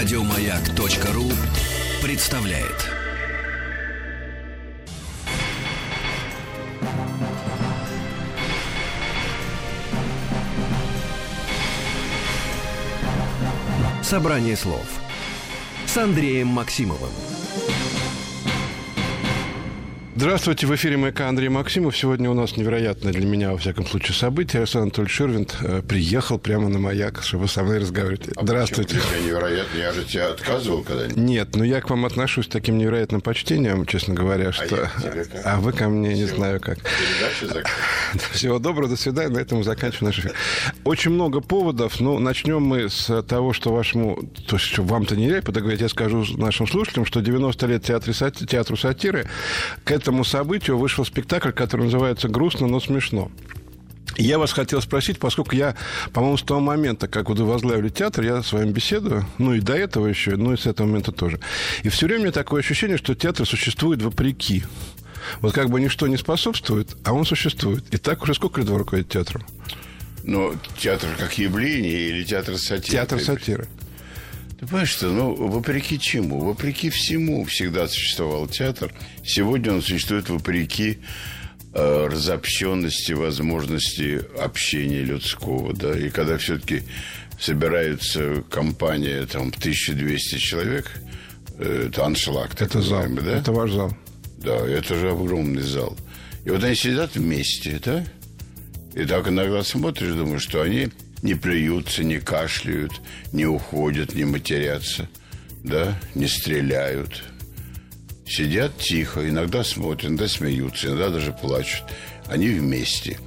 Радиомаяк.ру представляет. Собрание слов с Андреем Максимовым. Здравствуйте, в эфире МК Андрей Максимов. Сегодня у нас невероятное для меня, во всяком случае, событие. Александр Анатольевич Шервинт э, приехал прямо на маяк, чтобы со мной разговаривать. А Здравствуйте. Почему? невероятно. Я же тебя отказывал когда-нибудь. Нет, но я к вам отношусь с таким невероятным почтением, честно говоря, что... А, я а вы ко мне не Всего. знаю как. Всего доброго, до свидания. На этом мы заканчиваем наш эфир. Очень много поводов. Ну, начнем мы с того, что вашему... То есть, что вам-то не нелепо говорить, я скажу нашим слушателям, что 90 лет театру сатиры к этому событию вышел спектакль, который называется «Грустно, но смешно». Я вас хотел спросить, поскольку я, по-моему, с того момента, как вы возглавили театр, я с вами беседую, ну и до этого еще, ну и с этого момента тоже. И все время такое ощущение, что театр существует вопреки. Вот как бы ничто не способствует, а он существует. И так уже сколько лет вы руководите театром? Но театр как явление или театр сатиры? Театр сатиры. Ты понимаешь, что, ну, вопреки чему? Вопреки всему всегда существовал театр. Сегодня он существует вопреки э, разобщенности, возможности общения людского, да, и когда все-таки собираются компания, там, 1200 человек, э, это аншлаг, так Это зал. да? Это ваш зал. Да, это же огромный зал. И вот они сидят вместе, да? И так иногда смотришь, думаешь, что они не плюются, не кашляют, не уходят, не матерятся, да, не стреляют. Сидят тихо, иногда смотрят, иногда смеются, иногда даже плачут. Они вместе.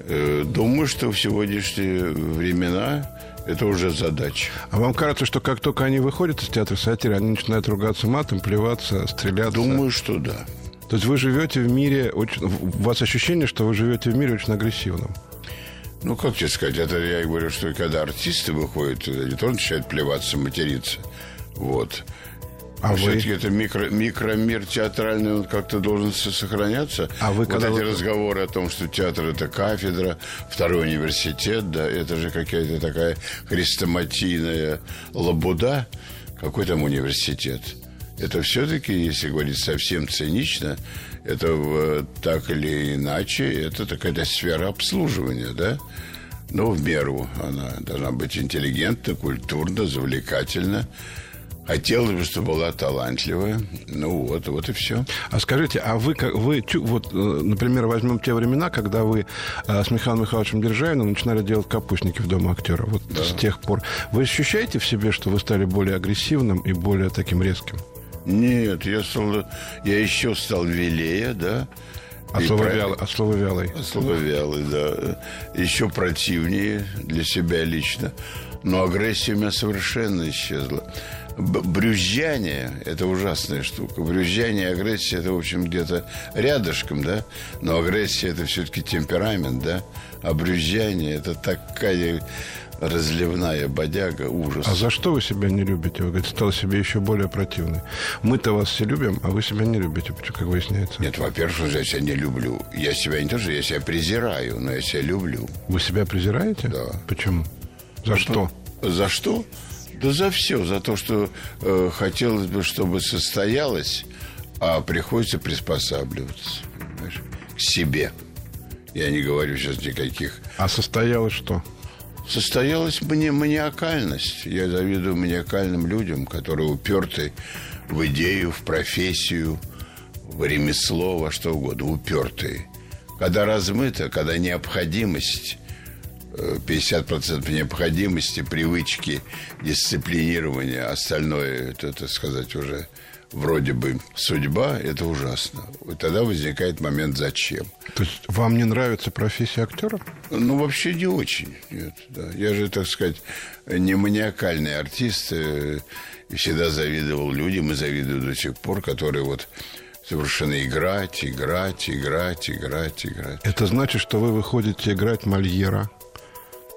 Э, Думаю, что в сегодняшние времена это уже задача. А вам кажется, что как только они выходят из театра сатиры, они начинают ругаться матом, плеваться, стреляться? Думаю, что да. То есть вы живете в мире очень... У вас ощущение, что вы живете в мире очень агрессивном. Ну, как тебе сказать, это я и говорю, что когда артисты выходят, они тоже начинают плеваться, материться. Вот. А вы? все-таки это микро, микромир театральный, он как-то должен со- сохраняться. А вы вот когда эти вы- разговоры о том, что театр это кафедра, второй университет, да, это же какая-то такая хрестоматийная лабуда. Какой там университет? Это все-таки, если говорить совсем цинично, это так или иначе, это такая сфера обслуживания, да? Но в меру она должна быть интеллигентна, культурна, завлекательна. Хотелось бы, чтобы была талантливая. Ну вот, вот и все. А скажите, а вы, как- вы вот, э, например, возьмем те времена, когда вы э, с Михаилом Михайловичем Державиным начинали делать капустники в Доме актера. Вот с тех пор. Вы ощущаете в себе, что вы стали более агрессивным и более таким резким? Нет, я стал, я еще стал велее, да. А И слово, про- вялый, а слово вялый? Слово вялый, да. Еще противнее для себя лично. Но агрессия у меня совершенно исчезла. Брюзжание – это ужасная штука. Брюзжание и агрессия – это, в общем, где-то рядышком, да? Но агрессия – это все-таки темперамент, да? А брюзжание – это такая разливная бодяга, ужас. А за что вы себя не любите? Вы говорите, стал себе еще более противный. Мы-то вас все любим, а вы себя не любите, как выясняется. Нет, во-первых, я себя не люблю. Я себя не то, что я себя презираю, но я себя люблю. Вы себя презираете? Да. Почему? За что? За что? Да за все. За то, что э, хотелось бы, чтобы состоялось, а приходится приспосабливаться понимаешь, к себе. Я не говорю сейчас никаких. А состоялось что? Состоялась мани- маниакальность. Я завидую маниакальным людям, которые уперты в идею, в профессию, в ремесло, во что угодно, упертые. Когда размыто, когда необходимость, э, 50% необходимости, привычки, дисциплинирования, остальное, это, так сказать, уже вроде бы судьба, это ужасно. Вот тогда возникает момент «зачем?». То есть вам не нравится профессия актера? Ну, вообще не очень. Нет, да. Я же, так сказать, не маниакальный артист. э, И всегда завидовал людям и завидую до сих пор, которые вот совершенно играть, играть, играть, играть, играть. Это значит, что вы выходите играть Мольера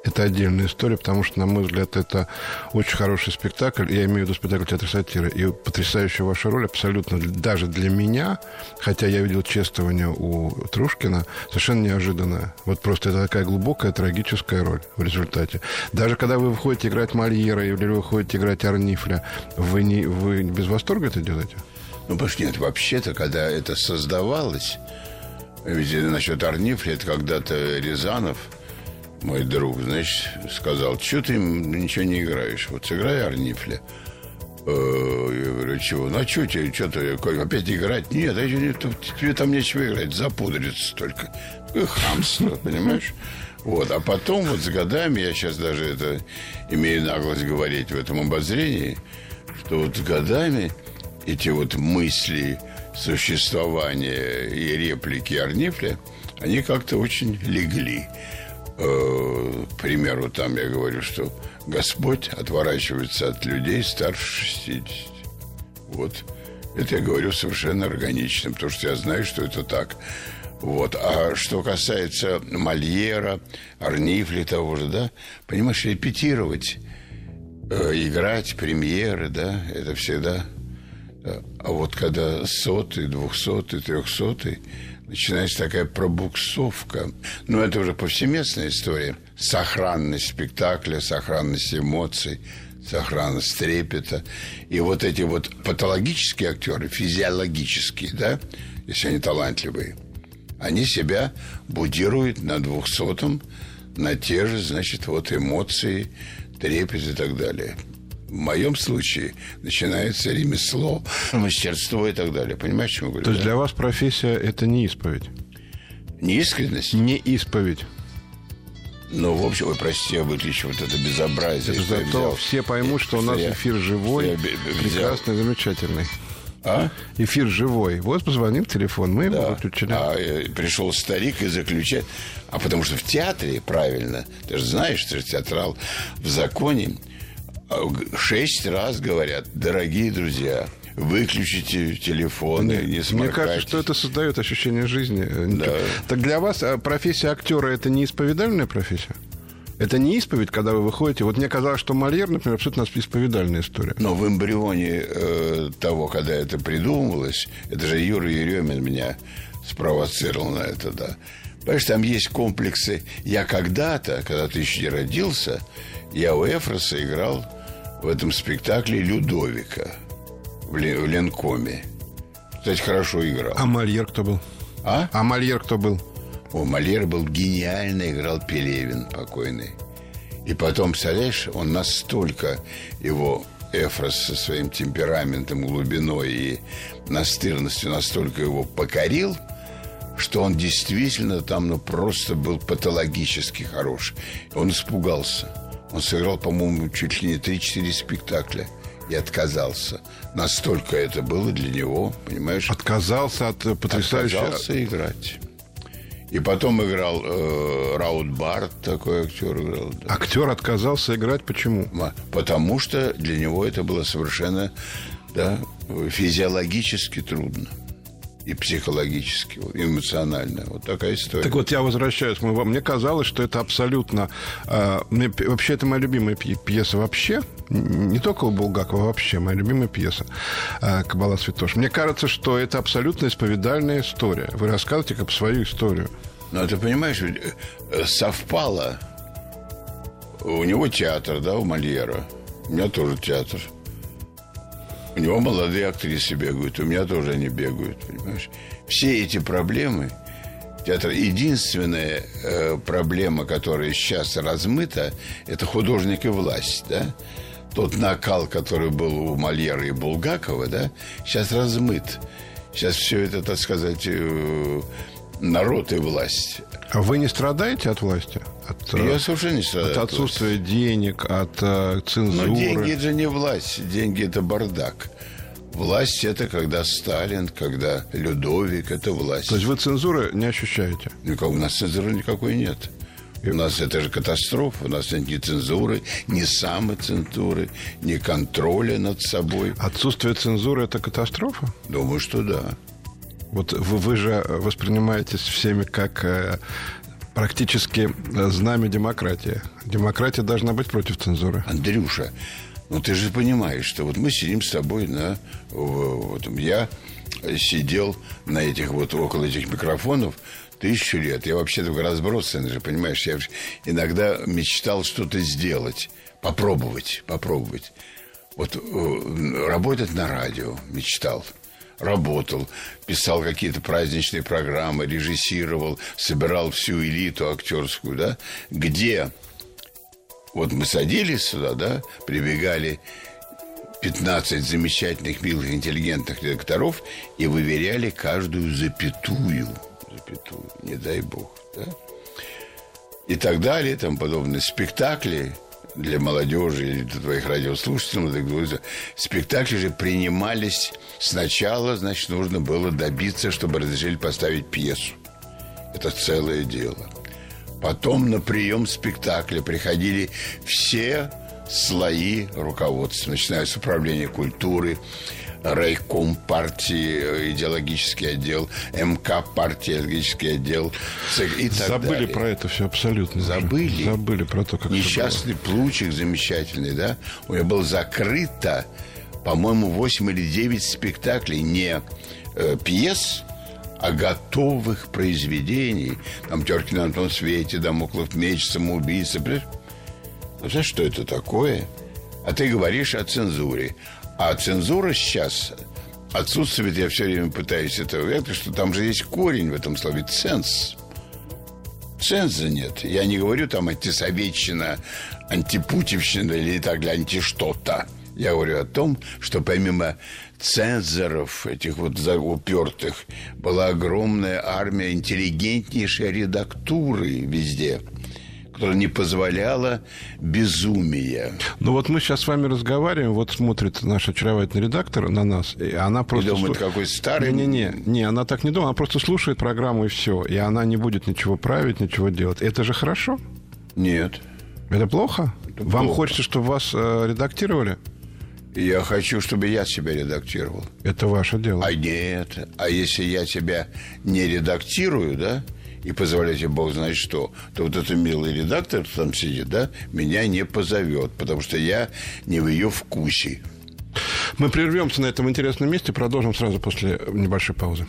это отдельная история, потому что, на мой взгляд, это очень хороший спектакль. Я имею в виду спектакль театра сатиры. И потрясающая ваша роль абсолютно даже для меня, хотя я видел чествование у Трушкина, совершенно неожиданная. Вот просто это такая глубокая трагическая роль в результате. Даже когда вы выходите играть Мольера или вы выходите играть Арнифля, вы, не, вы без восторга это делаете? Ну, потому что нет, вообще-то, когда это создавалось, ведь насчет Арнифля, это когда-то Рязанов – мой друг, значит, сказал, что ты ничего не играешь? Вот сыграй Арнифля. Э, я говорю, чего? Ну, а что тебе, что ты, опять играть? Нет, а не, тебе там нечего играть, запудриться только. Такое хамство, понимаешь? Вот, а потом вот с годами, я сейчас даже это имею наглость говорить в этом обозрении, что вот с годами эти вот мысли существования и реплики Арнифля, они как-то очень легли э, к примеру, там я говорю, что Господь отворачивается от людей старше 60. Вот. Это я говорю совершенно органично, потому что я знаю, что это так. Вот. А что касается Мольера, Арнифли того же, да, понимаешь, репетировать, э, играть премьеры, да, это всегда... Да. А вот когда сотый, двухсотый, трехсотый, начинается такая пробуксовка. Но это уже повсеместная история. Сохранность спектакля, сохранность эмоций, сохранность трепета. И вот эти вот патологические актеры, физиологические, да, если они талантливые, они себя будируют на двухсотом, на те же, значит, вот эмоции, трепет и так далее. В моем случае начинается ремесло, мастерство и так далее. Понимаешь, что я говорю? То есть да? для вас профессия – это не исповедь? Не искренность? Не исповедь. Ну, в общем, вы простите, я выключу вот это безобразие. Это зато взял, все поймут, что у нас я, эфир живой, прекрасный, замечательный. А? Эфир живой. Вот позвонил телефон, мы да. его выключили. А э, пришел старик и заключает. А потому что в театре, правильно, ты же знаешь, ты же театрал, в законе шесть раз говорят, дорогие друзья, выключите телефоны, не, не Мне кажется, что это создает ощущение жизни. Да. Так для вас а, профессия актера это не исповедальная профессия? Это не исповедь, когда вы выходите. Вот мне казалось, что Мольер, например, абсолютно исповедальная история. Но в эмбрионе э, того, когда это придумывалось, это же Юра Еремин меня спровоцировал на это, да. Понимаешь, там есть комплексы. Я когда-то, когда ты еще не родился, я у Эфроса играл в этом спектакле Людовика в, Ленкоме. Кстати, хорошо играл. А Мольер кто был? А? А Мольер кто был? О, Мольер был гениально, играл Пелевин покойный. И потом, представляешь, он настолько его Эфрос со своим темпераментом, глубиной и настырностью настолько его покорил, что он действительно там ну, просто был патологически хорош. Он испугался. Он сыграл, по-моему, чуть ли не 3-4 спектакля и отказался. Настолько это было для него, понимаешь? Отказался от потрясающего... Отказался играть. И потом играл э, Раут Барт, такой актер играл. Да. Актер отказался играть, почему? Потому что для него это было совершенно да, физиологически трудно и психологически, и эмоционально. Вот такая история. Так вот, я возвращаюсь. Мне казалось, что это абсолютно... Э, мне, вообще, это моя любимая пьеса вообще. Не только у Булгакова, вообще моя любимая пьеса э, «Кабала Святош». Мне кажется, что это абсолютно исповедальная история. Вы рассказываете как свою историю. Ну, ты понимаешь, э, совпало. У него театр, да, у Мольера. У меня тоже театр. У него молодые актрисы бегают, у меня тоже они бегают, понимаешь? Все эти проблемы, театр, единственная э, проблема, которая сейчас размыта, это художник и власть, да? Тот накал, который был у Мольера и Булгакова, да, сейчас размыт. Сейчас все это, так сказать, э, народ и власть. А вы не страдаете от власти? От, Я совершенно не страдаю. От отсутствия от денег, от э, цензуры. Но деньги это не власть, деньги это бардак. Власть это когда Сталин, когда Людовик, это власть. То есть вы цензуры не ощущаете? Никакой, у нас цензуры никакой нет. У нас это же катастрофа. У нас нет ни цензуры, ни самоцензуры, ни контроля над собой. Отсутствие цензуры – это катастрофа? Думаю, что да. Вот вы, вы же воспринимаетесь всеми как э, практически э, знамя демократии. Демократия должна быть против цензуры. Андрюша, ну ты же понимаешь, что вот мы сидим с тобой на... Вот, я сидел на этих вот около этих микрофонов тысячу лет. Я вообще такой разбросанный же, понимаешь? Я иногда мечтал что-то сделать, попробовать, попробовать. Вот работать на радио мечтал работал, писал какие-то праздничные программы, режиссировал, собирал всю элиту актерскую, да, где? Вот мы садились сюда, да, прибегали 15 замечательных, милых, интеллигентных редакторов и выверяли каждую запятую, запятую, не дай бог, да, и так далее, там подобные спектакли – для молодежи или для твоих радиослушателей, спектакли же принимались сначала, значит, нужно было добиться, чтобы разрешили поставить пьесу. Это целое дело. Потом на прием спектакля приходили все слои руководства, начиная с управления культуры, райком партии, э, идеологический отдел, МК партии, идеологический отдел и так Забыли далее. про это все абсолютно. Забыли. Уже. Забыли про то, как Несчастный Плучик замечательный, да? У меня было закрыто, по-моему, 8 или 9 спектаклей, не э, пьес, а готовых произведений. Там Теркин Антон Свете, Дамоклов меч, самоубийца. Знаешь, что это такое? А ты говоришь о цензуре. А цензура сейчас отсутствует, я все время пытаюсь это увидеть, что там же есть корень в этом слове «ценз». Ценза нет. Я не говорю там антисоветчина, антипутевщина или так далее, анти что-то. Я говорю о том, что помимо цензоров, этих вот упертых, была огромная армия интеллигентнейшей редактуры везде – которая не позволяла безумия. Ну вот мы сейчас с вами разговариваем, вот смотрит наш очаровательный редактор на нас, и она просто... И думает, слу... какой старый... Не-не-не, не, она так не думает, она просто слушает программу и все, и она не будет ничего править, ничего делать. Это же хорошо? Нет. Это плохо? Это Вам плохо. хочется, чтобы вас э, редактировали? Я хочу, чтобы я себя редактировал. Это ваше дело. А нет. А если я себя не редактирую, да, и позволяйте Бог знает что, то вот этот милый редактор, кто там сидит, да, меня не позовет, потому что я не в ее вкусе. Мы прервемся на этом интересном месте, продолжим сразу после небольшой паузы.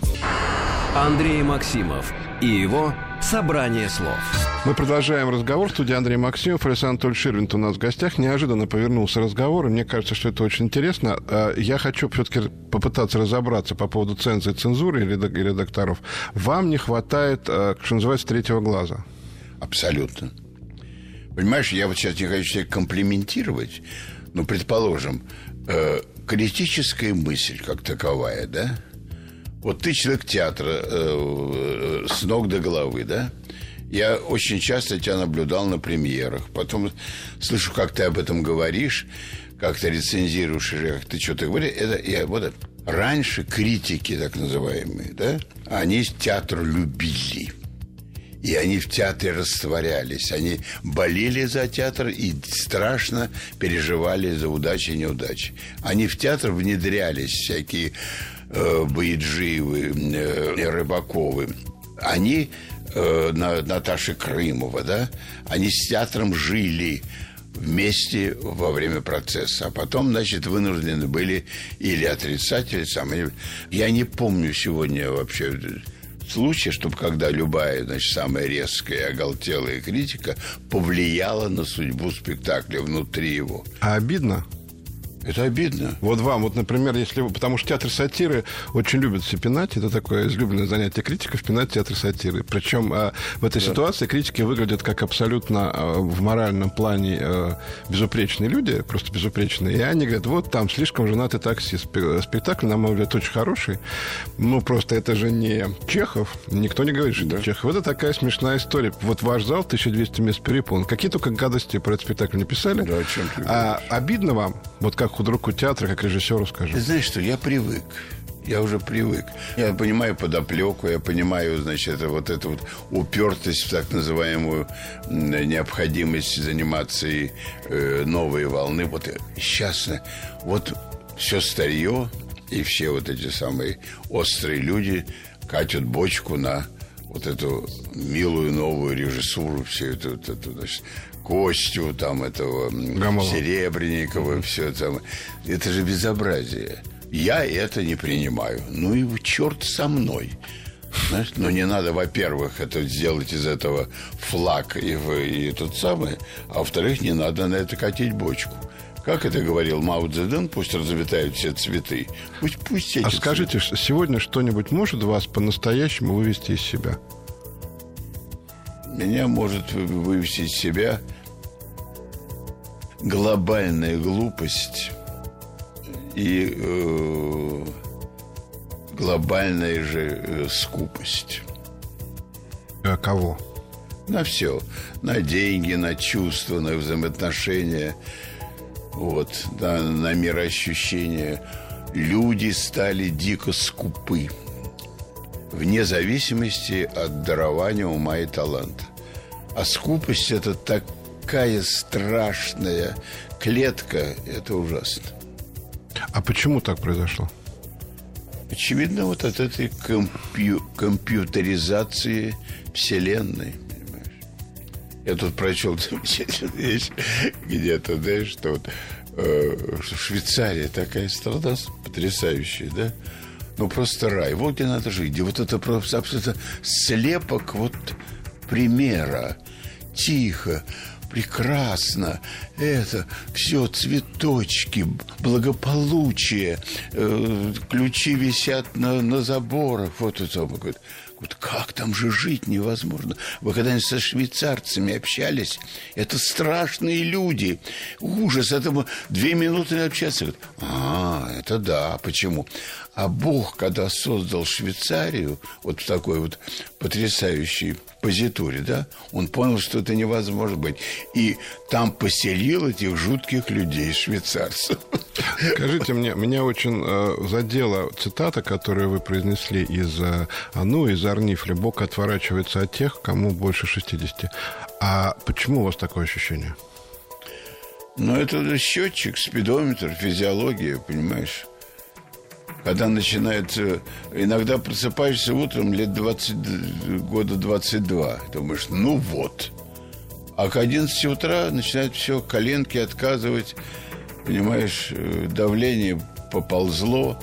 Андрей Максимов и его «Собрание слов». Мы продолжаем разговор. В студии Андрей Максимов, Александр Анатольевич Ширвинт у нас в гостях. Неожиданно повернулся разговор, и мне кажется, что это очень интересно. А, я хочу все-таки попытаться разобраться по поводу цензуры, цензуры и редакторов. Вам не хватает, а, что называется, третьего глаза? Абсолютно. Понимаешь, я вот сейчас не хочу себя комплиментировать, но, предположим, э, критическая мысль как таковая, да? Вот ты человек театра э, с ног до головы, да? Я очень часто тебя наблюдал на премьерах. Потом слышу, как ты об этом говоришь, как ты рецензируешь, как ты что-то говоришь. Это, я, вот, раньше критики, так называемые, да, они театр любили. И они в театре растворялись. Они болели за театр и страшно переживали за удачи и неудачи. Они в театр внедрялись, всякие э, Бояджиевы, э, Рыбаковы. Они э, Наташи Крымова, да, они с театром жили вместе во время процесса. А потом, значит, вынуждены были или отрицать, или сам. Я не помню сегодня вообще случая, чтобы когда любая, значит, самая резкая, оголтелая критика повлияла на судьбу спектакля внутри его. А обидно? Это обидно. Вот вам, вот, например, если вы... Потому что театр сатиры очень любят все пинать. Это такое излюбленное занятие критиков, пинать театр сатиры. Причем а, в этой да. ситуации критики выглядят как абсолютно а, в моральном плане а, безупречные люди, просто безупречные. И они говорят, вот там слишком женатый таксист. Спектакль, на мой взгляд, очень хороший. Ну, просто это же не Чехов. Никто не говорит, что да. это Чехов. Это такая смешная история. Вот ваш зал 1200 мест переполнен. Какие только гадости про этот спектакль не писали. Да, о чем ты а, обидно вам, вот как худруку театра, как режиссеру, скажем? Ты знаешь что, я привык. Я уже привык. Я понимаю подоплеку, я понимаю, значит, вот эту вот упертость в так называемую необходимость заниматься и э, новые волны. Вот сейчас, вот все старье и все вот эти самые острые люди катят бочку на вот эту милую новую режиссуру, всю эту, вот эту значит, Костю, там, этого Гамова. Серебренникова, все это. Это же безобразие. Я это не принимаю. Ну и черт со мной. Знаешь, но не надо, во-первых, это сделать из этого флаг и, и тот самый, а во-вторых, не надо на это катить бочку. Как это говорил Мао Цзэдун, пусть разлетают все цветы. Пусть, пусть эти А скажите, сегодня что-нибудь может вас по-настоящему вывести из себя? Меня может вывести из себя глобальная глупость и э, глобальная же э, скупость. А кого? На все. На деньги, на чувства, на взаимоотношения, вот, на, на мироощущение. Люди стали дико скупы. Вне зависимости от дарования ума и таланта. А скупость – это такая страшная клетка, это ужасно. А почему так произошло? Очевидно, вот от этой компью компьютеризации Вселенной. Понимаешь? Я тут прочел замечательную вещь где-то, да, что вот э, Швейцария такая страна потрясающая, да? Ну, просто рай. Вот где надо жить. И вот это просто абсолютно слепок вот примера. Тихо, прекрасно. Это все цветочки, благополучие. Э, ключи висят на, на заборах. Вот это. Говорит, вот как там же жить невозможно? Вы когда-нибудь со швейцарцами общались? Это страшные люди. Ужас. Это две минуты общаться. Говорит, а, это да. Почему? А Бог, когда создал Швейцарию, вот в такой вот потрясающей позитуре, да, он понял, что это невозможно быть. И там поселил этих жутких людей, швейцарцев. Скажите мне, меня очень э, задела цитата, которую вы произнесли из э, Ану, из Арнифля. Бог отворачивается от тех, кому больше 60. А почему у вас такое ощущение? Ну, это счетчик, спидометр, физиология, понимаешь? Когда начинается... Иногда просыпаешься утром лет 20, года 22. Думаешь, ну вот. А к 11 утра начинает все, коленки отказывать. Понимаешь, э, давление поползло.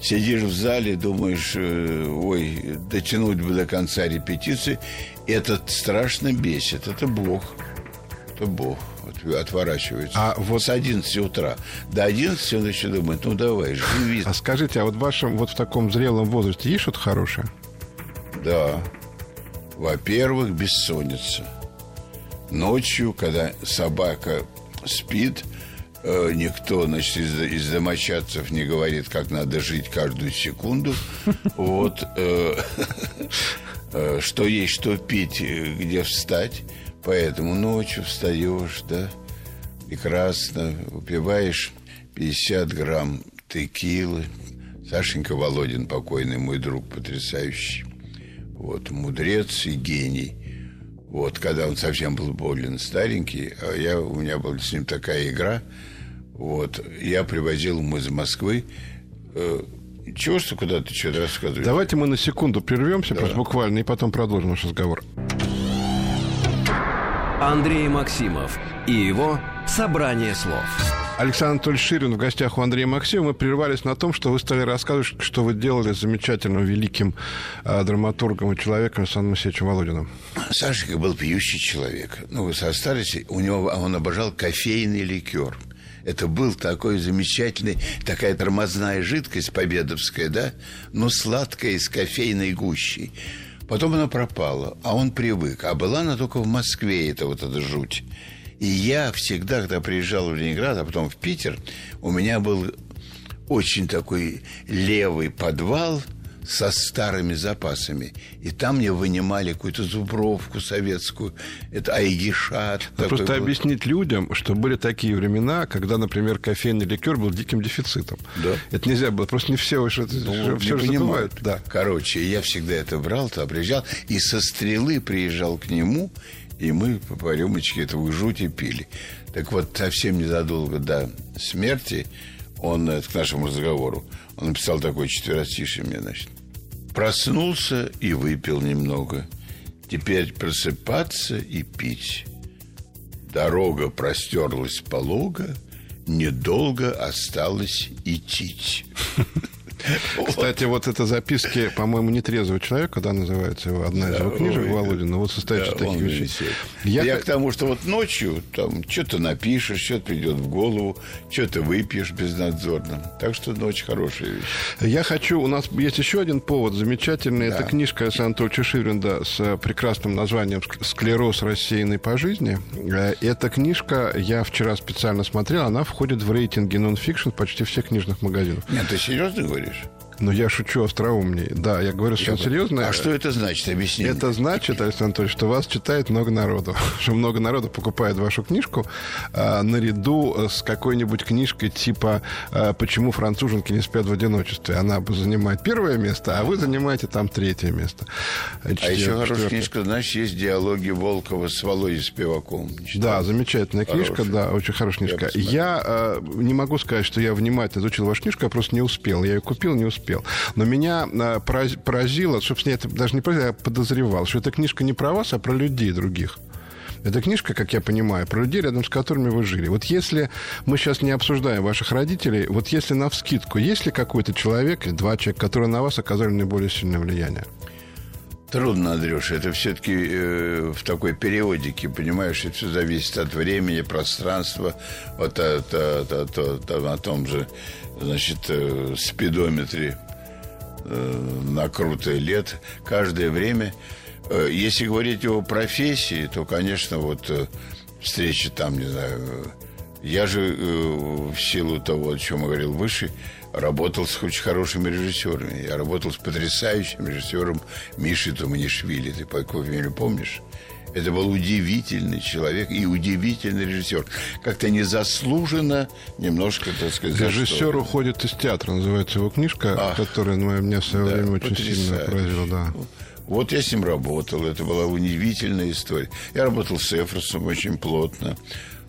Сидишь в зале, думаешь, э, ой, дотянуть бы до конца репетиции. Это страшно бесит. Это Бог. Это Бог отворачивается. А вот с 11 утра до 11 он еще думает, ну давай, живи. А скажите, а вот в вашем, вот в таком зрелом возрасте есть что-то хорошее? Да. Во-первых, бессонница. Ночью, когда собака спит, э, никто, значит, из, из домочадцев не говорит, как надо жить каждую секунду. Вот. Э, э, что есть, что пить, где встать. Поэтому ночью встаешь, да, прекрасно, выпиваешь 50 грамм текилы. Сашенька Володин, покойный мой друг, потрясающий. Вот, мудрец и гений. Вот, когда он совсем был болен, старенький, а я, у меня была с ним такая игра. Вот, я привозил ему из Москвы э, чего что куда ты что-то рассказываешь? Давайте мы на секунду прервемся, да. просто буквально, и потом продолжим наш разговор. Андрей Максимов и его «Собрание слов». Александр Анатольевич Ширин в гостях у Андрея Максимова. Мы прервались на том, что вы стали рассказывать, что вы делали с замечательным, великим э, драматургом и человеком Александром Алексеевичем Володиным. Сашенька был пьющий человек. Ну, вы состарились, у него он обожал кофейный ликер. Это был такой замечательный, такая тормозная жидкость победовская, да, но сладкая из кофейной гущей. Потом она пропала, а он привык. А была она только в Москве, это вот эта жуть. И я всегда, когда приезжал в Ленинград, а потом в Питер, у меня был очень такой левый подвал – со старыми запасами. И там мне вынимали какую-то зубровку советскую, это айгишат. Просто вот. объяснить людям, что были такие времена, когда, например, кофейный ликер был диким дефицитом. Да. Это нельзя было, просто не все уже ну, все же забывают. Да. Короче, я всегда это брал, туда приезжал, и со стрелы приезжал к нему, и мы по рюмочке этого жути пили. Так вот, совсем незадолго до смерти он, к нашему разговору, он написал такой четверостиший мне, значит. Проснулся и выпил немного. Теперь просыпаться и пить. Дорога простерлась полога, недолго осталось идти. Кстати, вот это записки, по-моему, нетрезвого человека, да, называется его одна из его книжек Володина, вот состоит из таких вещей. Я, к тому, что вот ночью там что-то напишешь, что-то придет в голову, что-то выпьешь безнадзорно. Так что ночь хорошая вещь. Я хочу, у нас есть еще один повод замечательный. Да. Это книжка Александра Шивринда с прекрасным названием «Склероз, рассеянный по жизни». Э, эта книжка, я вчера специально смотрел, она входит в рейтинге нон-фикшн почти всех книжных магазинов. Нет, ты серьезно говоришь? verir. Ну, я шучу остроумнее. Да, я говорю совершенно серьезно. А что это значит? Объясни. Это значит, Александр Анатольевич, что вас читает много народу. Что много народу покупает вашу книжку а, наряду с какой-нибудь книжкой типа а, «Почему француженки не спят в одиночестве». Она занимает первое место, а вы занимаете там третье место. А еще хорошая книжка, знаешь, есть диалоги Волкова с Володей Спиваком. Да, замечательная хорошая. книжка, да, очень хорошая книжка. Я, я а, не могу сказать, что я внимательно изучил вашу книжку, я просто не успел. Я ее купил, не успел успел. Но меня а, поразило, собственно, это даже не поразило, я подозревал, что эта книжка не про вас, а про людей других. Это книжка, как я понимаю, про людей, рядом с которыми вы жили. Вот если мы сейчас не обсуждаем ваших родителей, вот если на вскидку, есть ли какой-то человек, два человека, которые на вас оказали наиболее сильное влияние? Трудно, Андрюша. Это все-таки э, в такой периодике, понимаешь, это все зависит от времени, пространства, вот от, от, от, от, от, о том же, значит, э, спидометре э, накрутое лет. Каждое время. Э, если говорить о профессии, то, конечно, вот э, встречи там, не знаю, я же э, в силу того, о чем я говорил выше, работал с очень хорошими режиссерами. Я работал с потрясающим режиссером Мишей Туманишвили. Ты по фамилию помнишь? Это был удивительный человек и удивительный режиссер. Как-то незаслуженно, немножко, так сказать... Режиссер уходит из театра, называется его книжка, Ах, которая ну, меня в свое да, время очень сильно поразила. Да. Вот я с ним работал. Это была удивительная история. Я работал с Эфросом очень плотно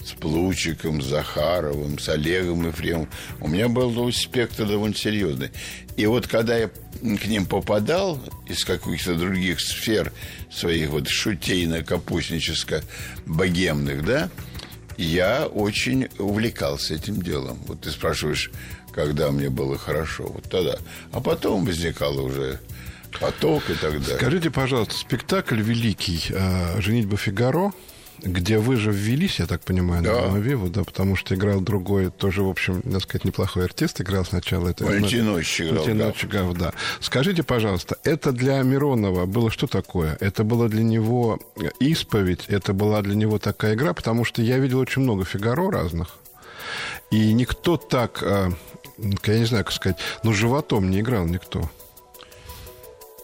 с Плучиком, Захаровым, с Олегом Ефремовым. У меня был спектр довольно серьезный. И вот когда я к ним попадал из каких-то других сфер своих вот шутейно-капустническо-богемных, да, я очень увлекался этим делом. Вот ты спрашиваешь, когда мне было хорошо, вот тогда. А потом возникало уже поток и так далее. Скажите, пожалуйста, спектакль великий э, «Женитьба Фигаро» где вы же ввелись, я так понимаю, да. на Виву, да, потому что играл другой, тоже, в общем, надо сказать, неплохой артист, играл сначала. Это, играл, Валентинович играл, да. Скажите, пожалуйста, это для Миронова было что такое? Это было для него исповедь, это была для него такая игра, потому что я видел очень много Фигаро разных, и никто так, э, я не знаю, как сказать, ну, животом не играл никто.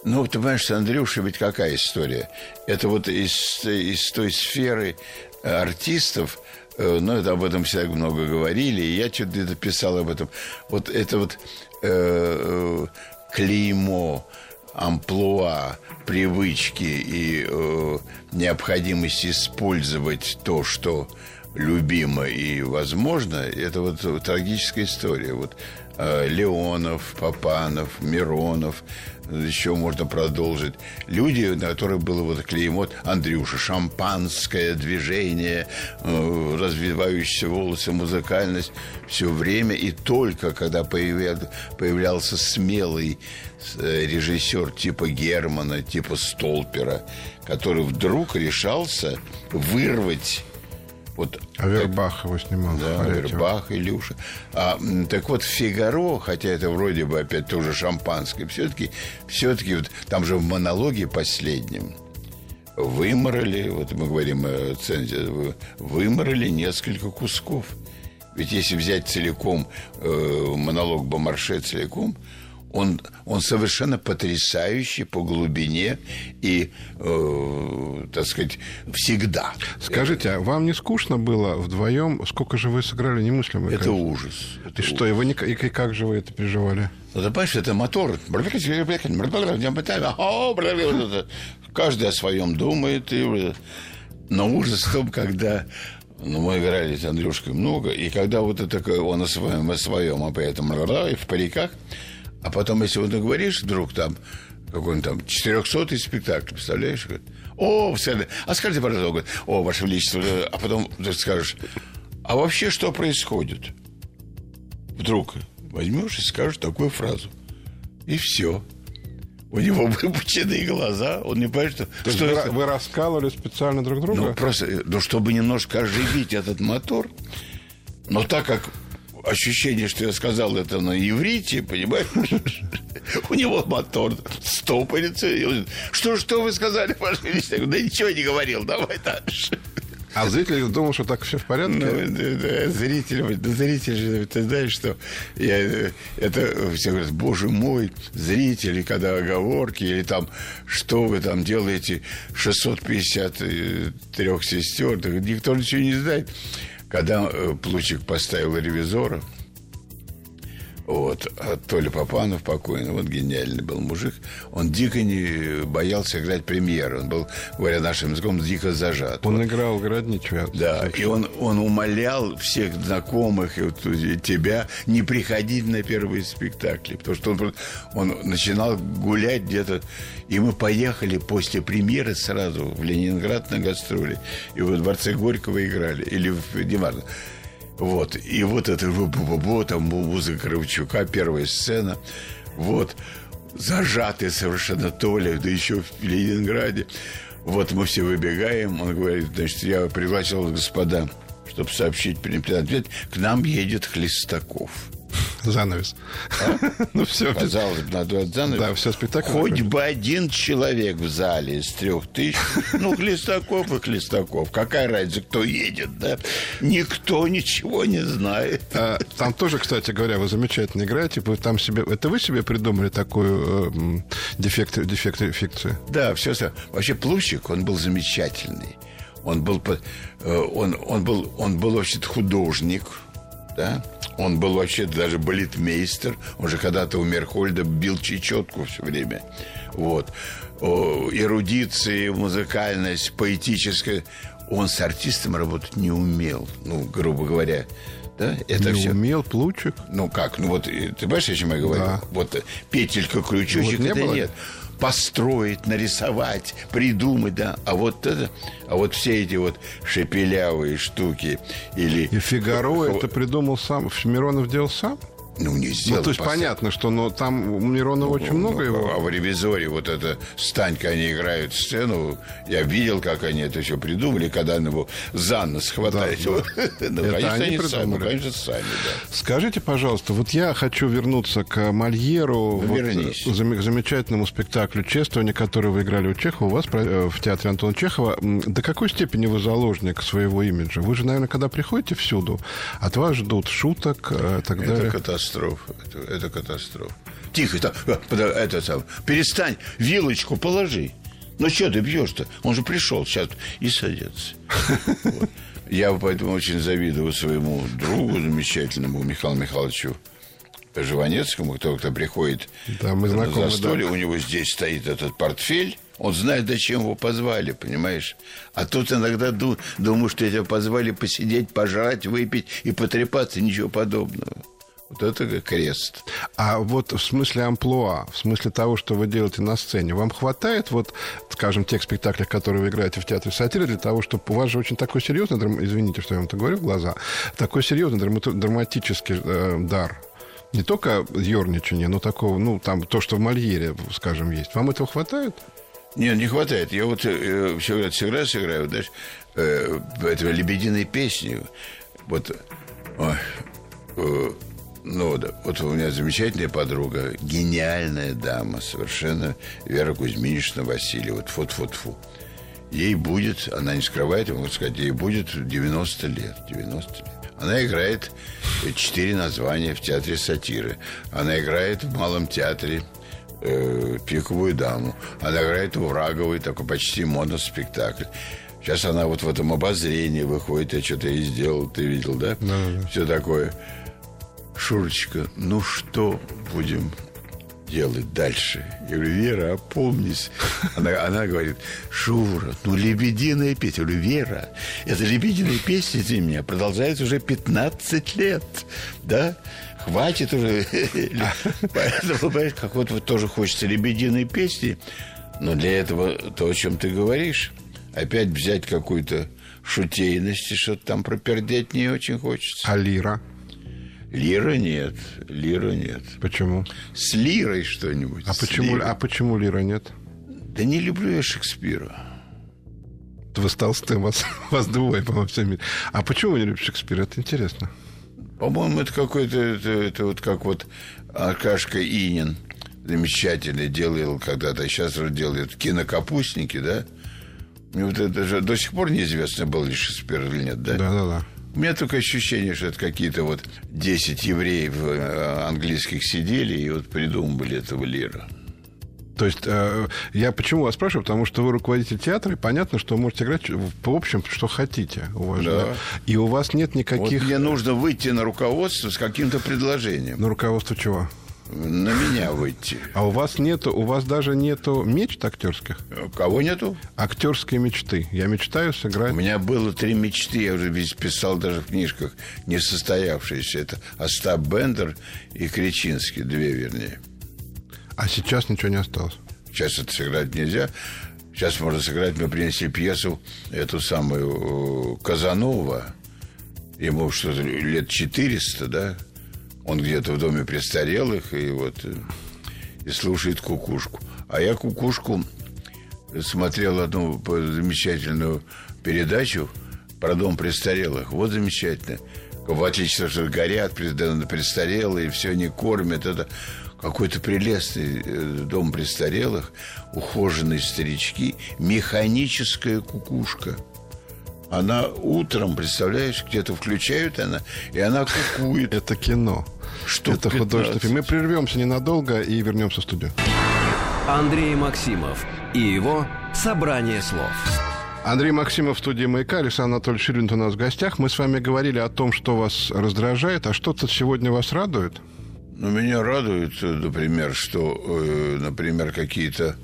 Ну, ты понимаешь, Андрюша, ведь какая история? Это вот из, из той сферы э, артистов, э, ну, это об этом всегда много говорили, и я что-то писал об этом. Вот это вот э, э, клеймо, амплуа, привычки и э, необходимость использовать то, что любимо и возможно, это вот трагическая история. Вот Леонов, Папанов, Миронов, еще можно продолжить. Люди, на которых было вот клеймо Андрюша, шампанское движение, э, развивающиеся волосы, музыкальность, все время. И только когда появля... появлялся смелый э, режиссер типа Германа, типа Столпера, который вдруг решался вырвать вот, Авербах как, его снимал. Да, Авербах, Илюша. А, так вот, Фигаро, хотя это вроде бы опять тоже шампанское, все-таки, все-таки вот, там же в монологе последнем выморали, вот мы говорим о цензе, выморали несколько кусков. Ведь если взять целиком э, монолог Бомарше целиком, он, он совершенно потрясающий по глубине и, э, так сказать, всегда. Скажите, а вам не скучно было вдвоем? Сколько же вы сыграли немыслимо? Это конечно. ужас. Это и ужас. что, и, вы не, и как же вы это переживали? Ну, ты понимаешь, это мотор. Каждый о своем думает. И... Но ужас в том, когда ну, мы играли с Андрюшкой много, и когда вот это он о своем, о своем, а поэтому и в париках, а потом, если вот говоришь вдруг там какой он там, 400 спектакль, представляешь? О, все, а скажите, пожалуйста, о, Ваше Величество, а потом ты скажешь, а вообще что происходит? Вдруг возьмешь и скажешь такую фразу. И все. У него выпученные глаза, он не понимает, что... То что вы, это... вы раскалывали специально друг друга? Ну, просто, ну, чтобы немножко оживить этот мотор. Но так как ощущение, что я сказал это на иврите, понимаешь? У него мотор стопорится. Что, что вы сказали, Ваше Величество? Да ничего не говорил, давай дальше. А зритель думал, что так все в порядке? Ну, да, да, зритель, да, зритель же, ты знаешь, что я, это все говорят, боже мой, зрители, когда оговорки, или там, что вы там делаете, 653 сестер, никто ничего не знает. Когда э, Плучик поставил ревизора, вот. А Толя Попанов покойный, вот гениальный был мужик. Он дико не боялся играть премьеры. Он был, говоря нашим языком, дико зажат. Он вот. играл Городничего. Да, и он, он умолял всех знакомых и вот, и тебя не приходить на первые спектакли. Потому что он, он начинал гулять где-то. И мы поехали после премьеры сразу в Ленинград на гастроли. И во Дворце Горького играли. Или в Неважно. Вот. И вот это бу там музыка Кравчука, первая сцена. Вот. Зажатый совершенно Толя, да еще в Ленинграде. Вот мы все выбегаем. Он говорит, значит, я пригласил господа, чтобы сообщить ответ. К нам едет Хлестаков. Занавес. А? Ну, все. Казалось бы, надо занавес. Да, все спектакль. Хоть бы один человек в зале из трех тысяч. Ну, Хлестаков и Хлестаков. Какая разница, кто едет, да? Никто ничего не знает. А, там тоже, кстати говоря, вы замечательно играете. Вы там себе... Это вы себе придумали такую э, дефект, дефект, фикцию? Да, все. Вообще, Плущик, он был замечательный. Он был, э, он, он был, он был вообще-то художник, да? Он был вообще даже балетмейстер. Он же когда-то у Мерхольда бил чечетку все время. Вот. О, эрудиция, музыкальность, поэтическая. Он с артистом работать не умел. Ну, грубо говоря. Да, это не все. умел Плучик. Ну как? Ну вот, ты понимаешь, о чем я говорю? Да. Вот петелька, крючочек, вот это было? нет построить, нарисовать, придумать, да. А вот это, а вот все эти вот шепелявые штуки или... И Фигаро это придумал сам, Миронов делал сам? Ну, не сделал. Ну, то есть посад... понятно, что но там у Миронова ну, очень ну, много его. А в ревизоре вот это Станька, они играют сцену. Я видел, как они это все придумали, когда он его за нос хватает. Да, да. ну, это конечно, они, они сами, ну, конечно, сами, да. Скажите, пожалуйста, вот я хочу вернуться к Мольеру, ну, вот, к замечательному спектаклю «Чествование», который вы играли у Чехова, у вас э, в театре Антона Чехова. До какой степени вы заложник своего имиджа? Вы же, наверное, когда приходите всюду, от вас ждут шуток и э, так это далее. катастрофа. Это, это катастрофа. Тихо, это, это сам. Перестань, вилочку положи. Ну, что ты бьешь-то? Он же пришел сейчас и садится. Вот. Я поэтому очень завидую своему другу замечательному Михаилу Михайловичу Жванецкому, кто, кто приходит да, мы знакомы, за столе, да. у него здесь стоит этот портфель, он знает, зачем его позвали, понимаешь? А тут иногда ду- думаю, что тебя позвали посидеть, пожрать, выпить и потрепаться, ничего подобного. Вот это крест. А вот в смысле амплуа, в смысле того, что вы делаете на сцене, вам хватает, вот, скажем, тех спектаклей, которые вы играете в театре сатиры, для того, чтобы у вас же очень такой серьезный, извините, что я вам это говорю в глаза, такой серьезный драматический э, дар. Не только ерничание, но такого, ну, там, то, что в Мольере, скажем, есть. Вам этого хватает? Нет, не хватает. Я вот э, всегда, всегда сыграю, знаешь, э, этого «Лебединой песни». Вот, ой, э, ну, да. Вот у меня замечательная подруга, гениальная дама, совершенно Вера Кузьминична Васильева. Вот фу-фу-фу. Ей будет, она не скрывает, я могу сказать, ей будет 90 лет. 90 лет. Она играет четыре названия в театре сатиры. Она играет в Малом театре э, «Пиковую даму». Она играет в Враговой, такой почти моноспектакль. Сейчас она вот в этом обозрении выходит, я что-то ей сделал, ты видел, да? Да, да. Все такое. Шурочка, ну что будем делать дальше? Я говорю, Вера, опомнись. Она, она говорит, Шура, ну лебединая песня. Я говорю, Вера, это лебединая песня, извини меня, продолжается уже 15 лет. Да? Хватит уже. Поэтому, понимаешь, как вот, вот тоже хочется лебединой песни. Но для этого то, о чем ты говоришь, опять взять какую-то шутейность и что-то там пропердеть не очень хочется. А лира? Лира нет, лира нет. Почему? С лирой что-нибудь. А почему, а почему лира нет? Да не люблю я Шекспира. Вы с Толстым, вас, вас двое, по-моему, всем мире. А почему вы не любите Шекспира? Это интересно. По-моему, это какой-то, это, это вот как вот Аркашка Инин замечательно делал когда-то, сейчас делает кинокапустники, да? И вот это же до сих пор неизвестно, был ли Шекспир или нет, да? Да, да, да. У меня только ощущение, что это какие-то вот 10 евреев э, английских сидели и вот придумали этого лира. То есть э, я почему вас спрашиваю? Потому что вы руководитель театра, и понятно, что вы можете играть в общем, что хотите. У вас, Да. да. И у вас нет Вот никаких... мне нужно выйти на руководство с каким-то предложением. На руководство чего? На меня выйти. А у вас нету, у вас даже нету мечт актерских? Кого нету? Актерские мечты. Я мечтаю сыграть. У меня было три мечты, я уже весь писал даже в книжках, не состоявшиеся. Это Остап Бендер и Кричинский, две вернее. А сейчас ничего не осталось. Сейчас это сыграть нельзя. Сейчас можно сыграть, мы принесли пьесу, эту самую э, Казанова. Ему что-то лет 400, да? Он где-то в доме престарелых и вот э, и слушает кукушку. А я кукушку смотрел одну замечательную передачу про дом престарелых. Вот замечательно. В отличие, что горят престарелые, все не кормят. Это какой-то прелестный э, дом престарелых, ухоженные старички, механическая кукушка. Она утром, представляешь, где-то включают она, и она кукует. Это кино. Штук это 15. художественный фильм. Мы прервемся ненадолго и вернемся в студию. Андрей Максимов и его «Собрание слов». Андрей Максимов в студии «Маяка», Александр Анатольевич Шилин у нас в гостях. Мы с вами говорили о том, что вас раздражает, а что-то сегодня вас радует? Ну, меня радует, э, например, что, э, например, какие-то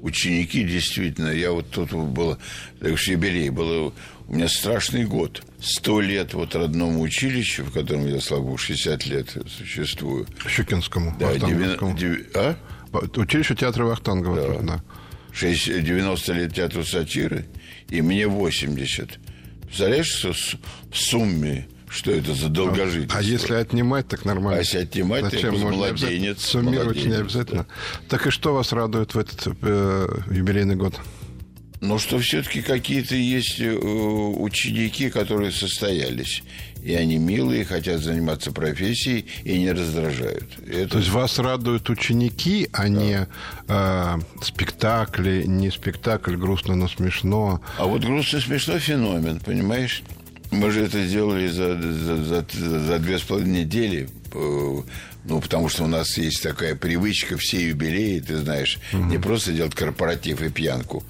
ученики действительно... Я вот тут был, так юбилей, был у меня страшный год. Сто лет вот родному училищу, в котором я, слава богу, 60 лет существую. Щукинскому, Да, Вахтанговскому. 90, а? Училище театра Вахтангова. Да. тут, да. Шесть- 90 лет театру сатиры, и мне 80. Представляешь, что в сумме, что это за долгожительство? А если отнимать, так нормально. А если отнимать, Зачем? пусть Можно младенец, Суммировать не обязательно. Так и что вас радует в этот э, юбилейный год? Но что все-таки какие-то есть э, ученики, которые состоялись. И они милые, хотят заниматься профессией и не раздражают. Это То есть вас радуют ученики, а не э, спектакли, не спектакль грустно, но смешно. А вот грустно смешно феномен, понимаешь? Мы же это сделали за, за, за, за две с половиной недели. э, Ну, потому что у нас есть такая привычка, все юбилеи, ты знаешь, не просто делать корпоратив и пьянку,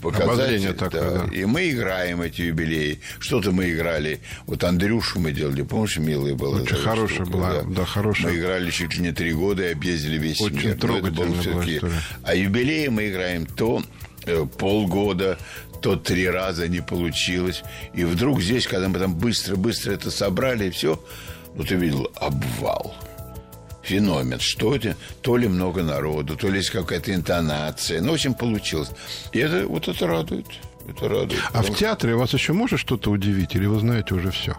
показать. Обозрение такое, да. И мы играем эти юбилеи. Что-то мы играли. Вот Андрюшу мы делали, помнишь, милая была. Очень хорошая штука, была, да, хорошая. Мы играли чуть ли не три года и объездили весь Очень мир. Но это было история. а юбилеи мы играем то э, полгода, то три раза не получилось. И вдруг здесь, когда мы там быстро-быстро это собрали, и все, ну ты видел обвал. Феномен. Что это? То ли много народу, то ли есть какая-то интонация. Ну, в общем, получилось. И это, вот это радует. Это радует. А в театре вас еще может что-то удивить, или вы знаете уже все?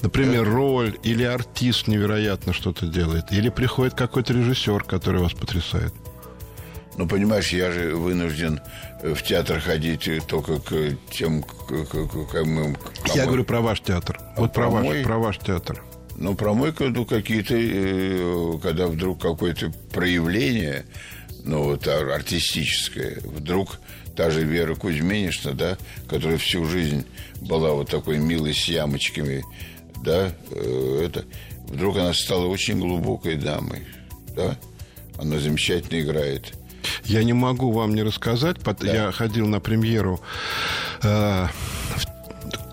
Например, роль или артист невероятно что-то делает, или приходит какой-то режиссер, который вас потрясает. Ну, понимаешь, я же вынужден э, в театр ходить э, только к тем, к- к- к- кому- Я кому- говорю про ваш театр. вот про про ваш, мой? про ваш театр. Ну, про мой году какие-то, э, когда вдруг какое-то проявление, ну, вот ар- артистическое, вдруг та же Вера Кузьминишна, да, которая всю жизнь была вот такой милой с ямочками, да, э, это, вдруг она стала очень глубокой дамой, да, она замечательно играет. Я не могу вам не рассказать. пот- Я ходил на премьеру э,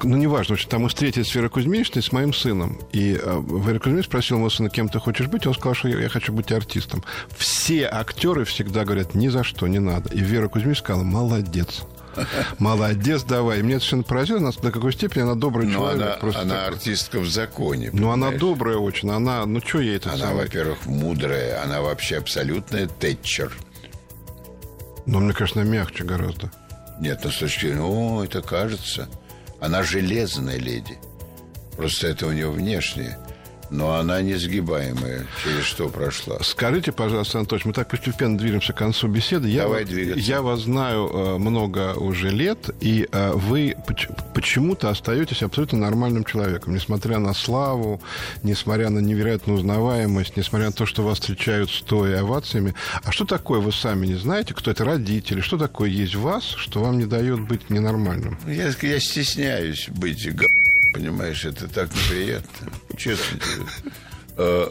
ну, неважно, что там мы встретились с Верой Кузьминичной, с моим сыном. И э, Вера Кузьминич спросила моего сына, кем ты хочешь быть. Он сказал, что я, я хочу быть артистом. Все актеры всегда говорят, ни за что, не надо. И Вера Кузьминич сказала, молодец. Молодец, давай. И мне совершенно поразило, нас до какой степени она добрый Но человек. она, просто она такой. артистка в законе. Ну, она добрая очень. Она, ну, что ей это Она, самое? во-первых, мудрая, она вообще абсолютная тэтчер. Но мне кажется, она мягче гораздо. Нет, ну с точки зрения, о, это кажется. Она железная леди. Просто это у нее внешнее. Но она несгибаемая, через что прошла. Скажите, пожалуйста, Анатольевич, мы так постепенно движемся к концу беседы. Я, Давай двигаться. я вас знаю э, много уже лет, и э, вы поч- почему-то остаетесь абсолютно нормальным человеком, несмотря на славу, несмотря на невероятную узнаваемость, несмотря на то, что вас встречают стоя овациями. А что такое вы сами не знаете? Кто это родители? Что такое есть в вас, что вам не дает быть ненормальным? Я, я стесняюсь быть. Понимаешь, это так неприятно. Честно тебе. Э,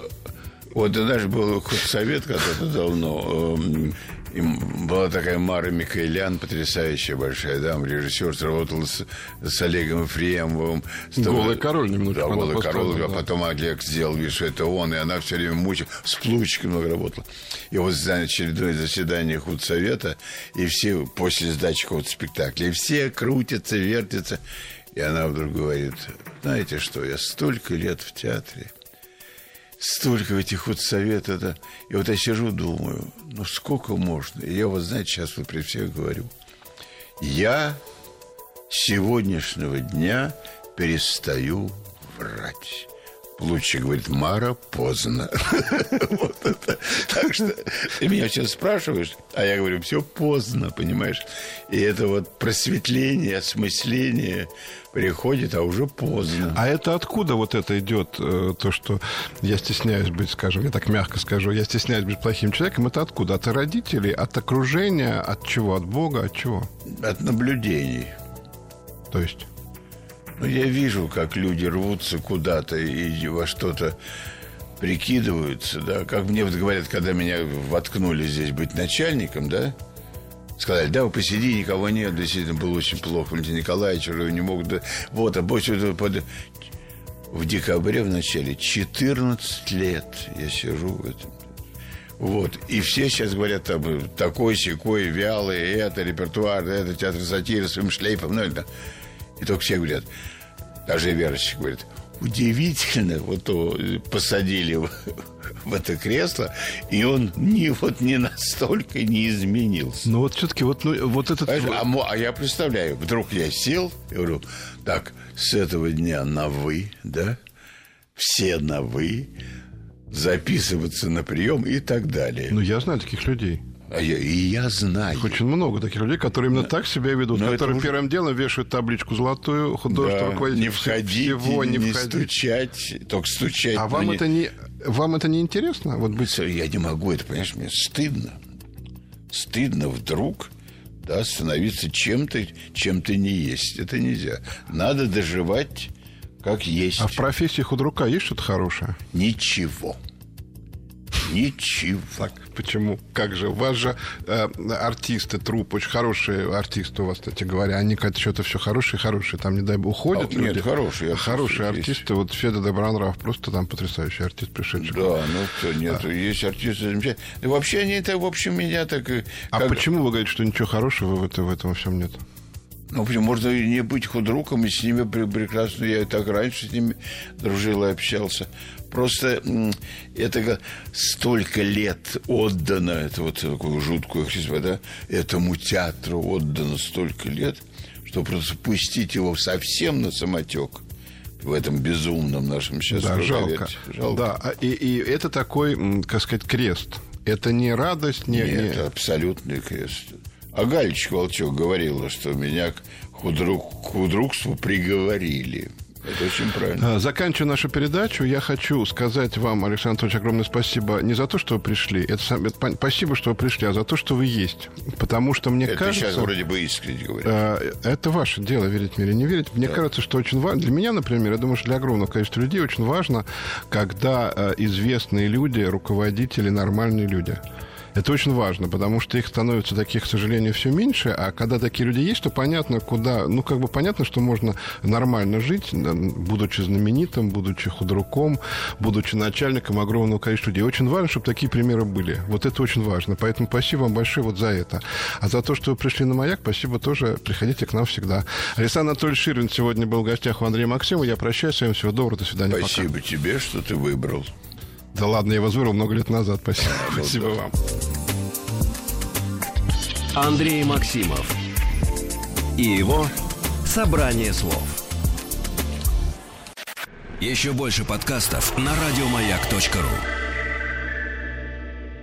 Вот, ты знаешь, был совет когда-то давно. эм, им была такая Мара Микаэлян, потрясающая большая дама, режиссер, работала с, с Олегом Ефремовым. с «Голый король» немножечко Да, «Голый король», а да. потом Олег сделал вид, что это он, и она все время мучила. С Плучиком много работала. И вот за очередное заседание худсовета, и все после сдачи какого-то спектакля, и все крутятся, вертятся. И она вдруг говорит, знаете что, я столько лет в театре, столько этих худсоветов, да. И вот я сижу, думаю, ну сколько можно? И я вот, знаете, сейчас вот при всех говорю, я сегодняшнего дня перестаю врать. Лучше говорит, Мара, поздно. Вот это. Так что ты меня сейчас спрашиваешь, а я говорю, все поздно, понимаешь? И это вот просветление, осмысление приходит, а уже поздно. А это откуда вот это идет, э, то, что я стесняюсь быть, скажем, я так мягко скажу, я стесняюсь быть плохим человеком, это откуда? От родителей, от окружения, от чего? От Бога, от чего? От наблюдений. То есть... Ну, я вижу, как люди рвутся куда-то и во что-то прикидываются, да. Как мне вот говорят, когда меня воткнули здесь быть начальником, да, сказали, да, посиди, никого нет, действительно было очень плохо, Валентин Николаевич уже не мог, да, вот, а больше под... В декабре в начале 14 лет я сижу в этом. Вот. И все сейчас говорят, там, такой, секой, вялый, это репертуар, это театр сатиры своим шлейфом. Ну, это. И только все говорят, даже Верочка говорит, удивительно, вот то э, посадили в, в это кресло, и он не, вот, не настолько не изменился. Ну вот все-таки вот, ну, вот этот... А, мо- а я представляю, вдруг я сел и говорю, так, с этого дня на «вы», да, все на «вы», записываться на прием и так далее. Ну, я знаю таких людей. А я- и я знаю. Очень много таких людей, которые именно так себя ведут, Но это которые уже- первым делом вешают табличку золотую, художественный Да, не входить, всего, не, не, входить. стучать, только стучать. А но вам не- это не... Вам это не интересно? Вот быть... Я не могу это, понимаешь, мне стыдно. Стыдно вдруг да, становиться чем-то, чем ты не есть. Это нельзя. Надо доживать как есть. А в профессии худрука есть что-то хорошее? Ничего. Ничего. Почему? Как же? У вас же э, артисты, труп, очень хорошие артисты у вас, кстати говоря. Они как-то что-то все хорошие, хорошие. Там, не дай бог, уходят А, нет, люди. хорошие А артисты Хорошие есть. артисты. Вот Феда Добронрав, просто там потрясающий артист, пришедший. Да, ну кто нет, есть артисты замечательные. И вообще они так, в общем, меня так... э, А как- почему вы говорите, что ничего хорошего в, это, в этом всем нет? Ну, почему? Можно и не быть худруком, и с ними пре- прекрасно. Я и так раньше с ними дружил и общался. Просто это столько лет отдано, это вот такую жуткую хрису, да, этому театру отдано столько лет, что просто пустить его совсем на самотек в этом безумном нашем сейчас Да, жалко. Жалко. Да, а- и, и это такой, как сказать, крест. Это не радость, не... Нет, не- это абсолютный крест. А Галечка Волчок говорила, что меня к, худрук, к худрукству приговорили. Это очень правильно. А, Заканчивая нашу передачу, я хочу сказать вам, Александр Анатольевич, огромное спасибо не за то, что вы пришли, это, это спасибо, что вы пришли, а за то, что вы есть. Потому что мне Это кажется... сейчас вроде бы искренне говорю. Э, Это ваше дело, верить мне или не верить. Мне кажется, что очень важно, для меня, например, я думаю, что для огромного количества людей очень важно, когда э, известные люди, руководители, нормальные люди. Это очень важно, потому что их становится таких, к сожалению, все меньше, а когда такие люди есть, то понятно, куда... Ну, как бы понятно, что можно нормально жить, будучи знаменитым, будучи худруком, будучи начальником огромного количества людей. Очень важно, чтобы такие примеры были. Вот это очень важно. Поэтому спасибо вам большое вот за это. А за то, что вы пришли на «Маяк», спасибо тоже. Приходите к нам всегда. Александр Анатольевич Ширин сегодня был в гостях у Андрея Максимова. Я прощаюсь с вами. Всего доброго. До свидания. Спасибо Пока. тебе, что ты выбрал. Да ладно, я вас выбрал много лет назад. Спасибо. Спасибо вам. Андрей Максимов и его «Собрание слов». Еще больше подкастов на радиомаяк.ру